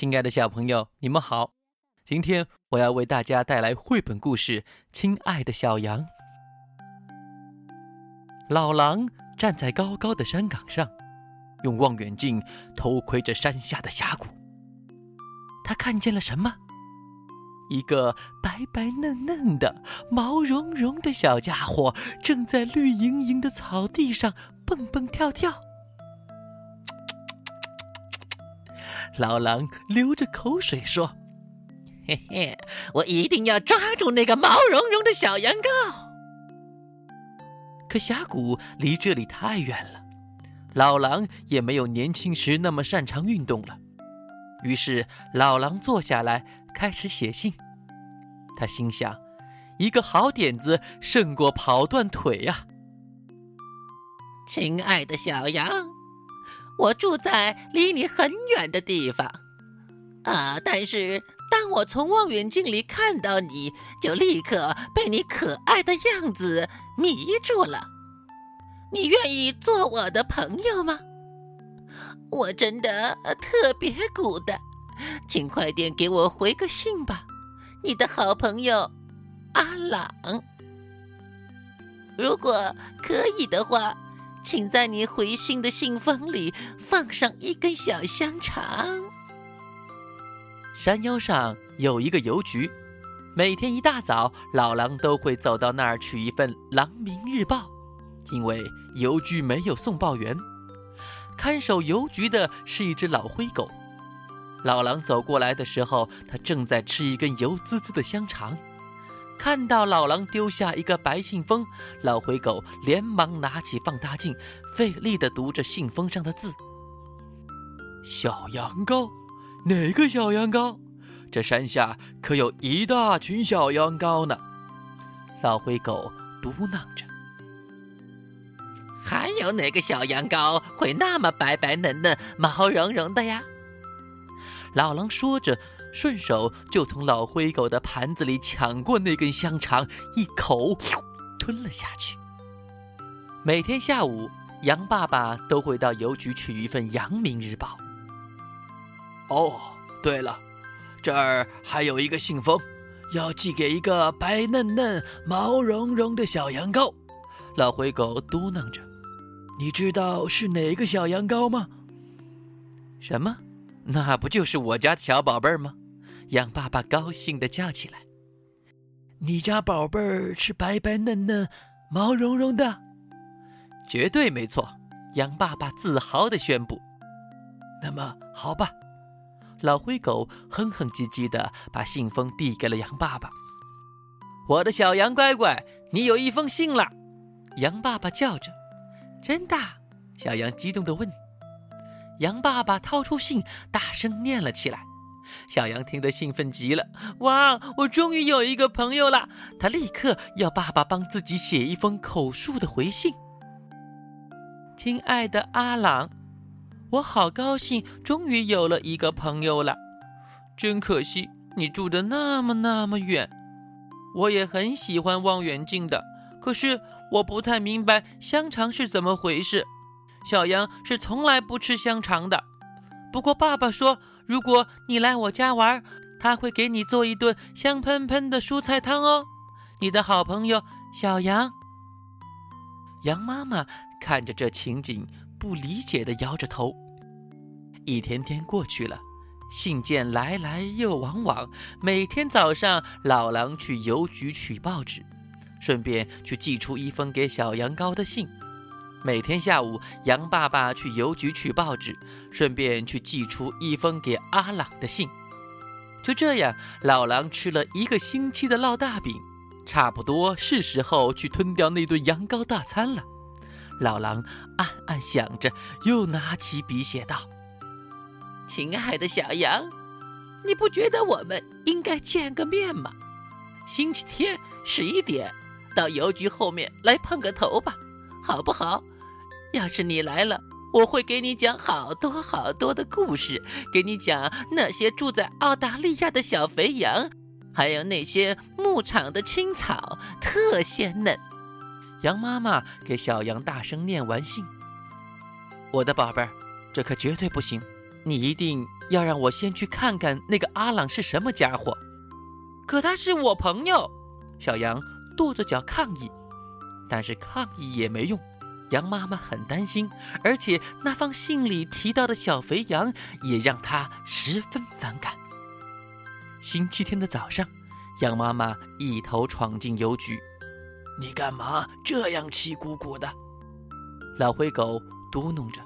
亲爱的小朋友，你们好！今天我要为大家带来绘本故事《亲爱的小羊》。老狼站在高高的山岗上，用望远镜偷窥着山下的峡谷。他看见了什么？一个白白嫩嫩的、毛茸茸的小家伙，正在绿莹莹的草地上蹦蹦跳跳。老狼流着口水说：“嘿嘿，我一定要抓住那个毛茸茸的小羊羔。”可峡谷离这里太远了，老狼也没有年轻时那么擅长运动了。于是，老狼坐下来开始写信。他心想：“一个好点子胜过跑断腿呀！”亲爱的小羊。我住在离你很远的地方，啊！但是当我从望远镜里看到你，就立刻被你可爱的样子迷住了。你愿意做我的朋友吗？我真的特别孤单，请快点给我回个信吧，你的好朋友阿朗。如果可以的话。请在你回信的信封里放上一根小香肠。山腰上有一个邮局，每天一大早，老狼都会走到那儿取一份《狼民日报》，因为邮局没有送报员。看守邮局的是一只老灰狗。老狼走过来的时候，它正在吃一根油滋滋的香肠。看到老狼丢下一个白信封，老灰狗连忙拿起放大镜，费力地读着信封上的字。小羊羔，哪个小羊羔？这山下可有一大群小羊羔呢。老灰狗嘟囔着。还有哪个小羊羔会那么白白嫩嫩、毛茸茸的呀？老狼说着。顺手就从老灰狗的盘子里抢过那根香肠，一口吞了下去。每天下午，羊爸爸都会到邮局取一份《阳明日报》。哦，对了，这儿还有一个信封，要寄给一个白嫩嫩、毛茸茸的小羊羔。老灰狗嘟囔着：“你知道是哪个小羊羔吗？”“什么？那不就是我家的小宝贝儿吗？”羊爸爸高兴地叫起来：“你家宝贝儿是白白嫩嫩、毛茸茸的，绝对没错。”羊爸爸自豪地宣布。“那么好吧。”老灰狗哼哼唧唧地把信封递给了羊爸爸。“我的小羊乖乖，你有一封信了！”羊爸爸叫着。“真的？”小羊激动地问。羊爸爸掏出信，大声念了起来。小羊听得兴奋极了，哇！我终于有一个朋友了。他立刻要爸爸帮自己写一封口述的回信。亲爱的阿朗，我好高兴，终于有了一个朋友了。真可惜，你住的那么那么远。我也很喜欢望远镜的，可是我不太明白香肠是怎么回事。小羊是从来不吃香肠的。不过爸爸说。如果你来我家玩，他会给你做一顿香喷喷的蔬菜汤哦。你的好朋友小羊。羊妈妈看着这情景，不理解地摇着头。一天天过去了，信件来来又往往。每天早上，老狼去邮局取报纸，顺便去寄出一封给小羊羔的信。每天下午，羊爸爸去邮局取报纸，顺便去寄出一封给阿朗的信。就这样，老狼吃了一个星期的烙大饼，差不多是时候去吞掉那顿羊羔大餐了。老狼暗暗想着，又拿起笔写道：“亲爱的小羊，你不觉得我们应该见个面吗？星期天十一点，到邮局后面来碰个头吧，好不好？”要是你来了，我会给你讲好多好多的故事，给你讲那些住在澳大利亚的小肥羊，还有那些牧场的青草，特鲜嫩。羊妈妈给小羊大声念完信：“我的宝贝儿，这可绝对不行，你一定要让我先去看看那个阿朗是什么家伙。可他是我朋友。小羊跺着脚抗议，但是抗议也没用。羊妈妈很担心，而且那封信里提到的小肥羊也让她十分反感。星期天的早上，羊妈妈一头闯进邮局。你干嘛这样气鼓鼓的？老灰狗嘟哝着：“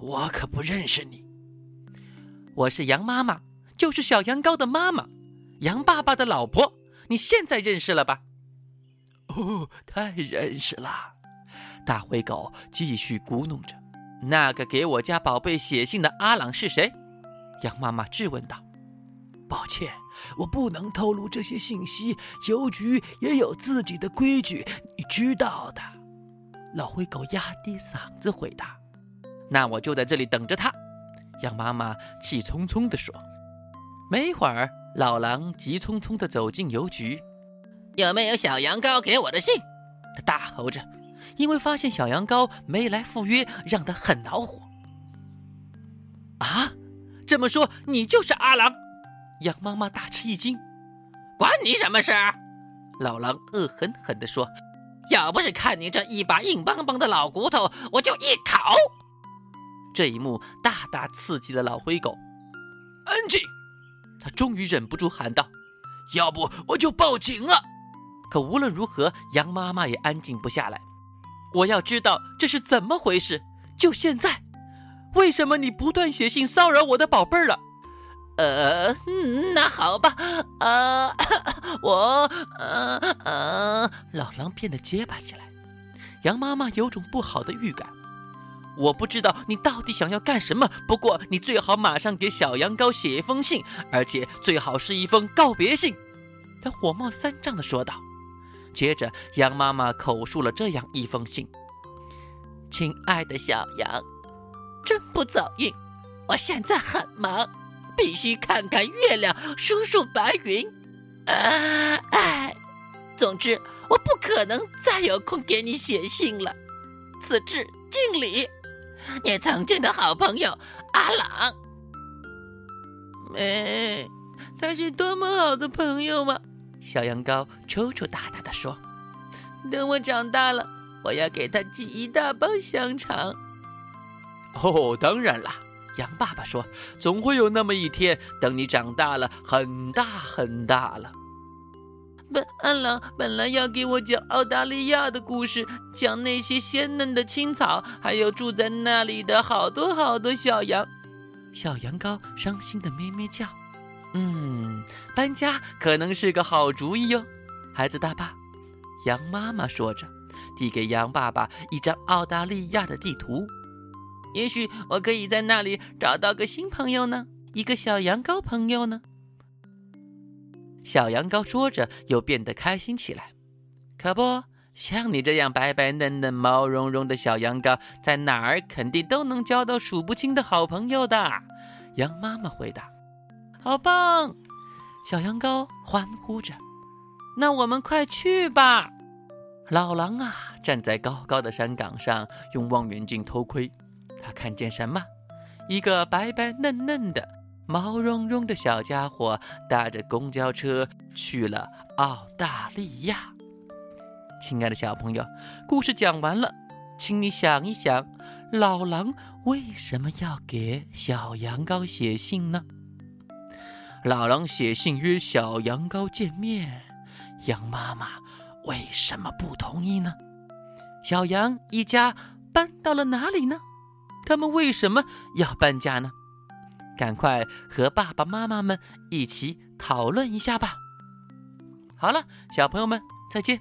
我可不认识你。我是羊妈妈，就是小羊羔的妈妈，羊爸爸的老婆。你现在认识了吧？”“哦，太认识了。”大灰狗继续咕哝着：“那个给我家宝贝写信的阿朗是谁？”羊妈妈质问道。“抱歉，我不能透露这些信息。邮局也有自己的规矩，你知道的。”老灰狗压低嗓子回答。“那我就在这里等着他。”羊妈妈气冲冲地说。没一会儿，老狼急匆匆地走进邮局。“有没有小羊羔给我的信？”他大吼着。因为发现小羊羔没来赴约，让他很恼火。啊，这么说你就是阿郎？羊妈妈大吃一惊。关你什么事？老狼恶狠狠地说：“要不是看你这一把硬邦邦的老骨头，我就一口。”这一幕大大刺激了老灰狗。安静！他终于忍不住喊道：“要不我就报警了。”可无论如何，羊妈妈也安静不下来。我要知道这是怎么回事，就现在！为什么你不断写信骚扰我的宝贝儿了？呃，那好吧，呃，我，呃呃，老狼变得结巴起来。羊妈妈有种不好的预感。我不知道你到底想要干什么，不过你最好马上给小羊羔写一封信，而且最好是一封告别信。他火冒三丈的说道。接着，羊妈妈口述了这样一封信：“亲爱的小羊，真不走运，我现在很忙，必须看看月亮，数数白云。啊，哎，总之，我不可能再有空给你写信了。此致敬礼，你曾经的好朋友阿朗。哎，他是多么好的朋友嘛！”小羊羔抽抽搭搭地说：“等我长大了，我要给他寄一大包香肠。”哦，当然啦，羊爸爸说：“总会有那么一天，等你长大了，很大很大了。”本安郎本来要给我讲澳大利亚的故事，讲那些鲜嫩的青草，还有住在那里的好多好多小羊。小羊羔伤心的咩咩叫。嗯，搬家可能是个好主意哟，孩子大爸。羊妈妈说着，递给羊爸爸一张澳大利亚的地图。也许我可以在那里找到个新朋友呢，一个小羊羔朋友呢。小羊羔说着，又变得开心起来。可不像你这样白白嫩嫩、毛茸茸的小羊羔，在哪儿肯定都能交到数不清的好朋友的。羊妈妈回答。好棒！小羊羔欢呼着。那我们快去吧！老狼啊，站在高高的山岗上，用望远镜偷窥。他看见什么？一个白白嫩嫩的、毛茸茸的小家伙，搭着公交车去了澳大利亚。亲爱的小朋友，故事讲完了，请你想一想，老狼为什么要给小羊羔写信呢？老狼写信约小羊羔见面，羊妈妈为什么不同意呢？小羊一家搬到了哪里呢？他们为什么要搬家呢？赶快和爸爸妈妈们一起讨论一下吧！好了，小朋友们，再见。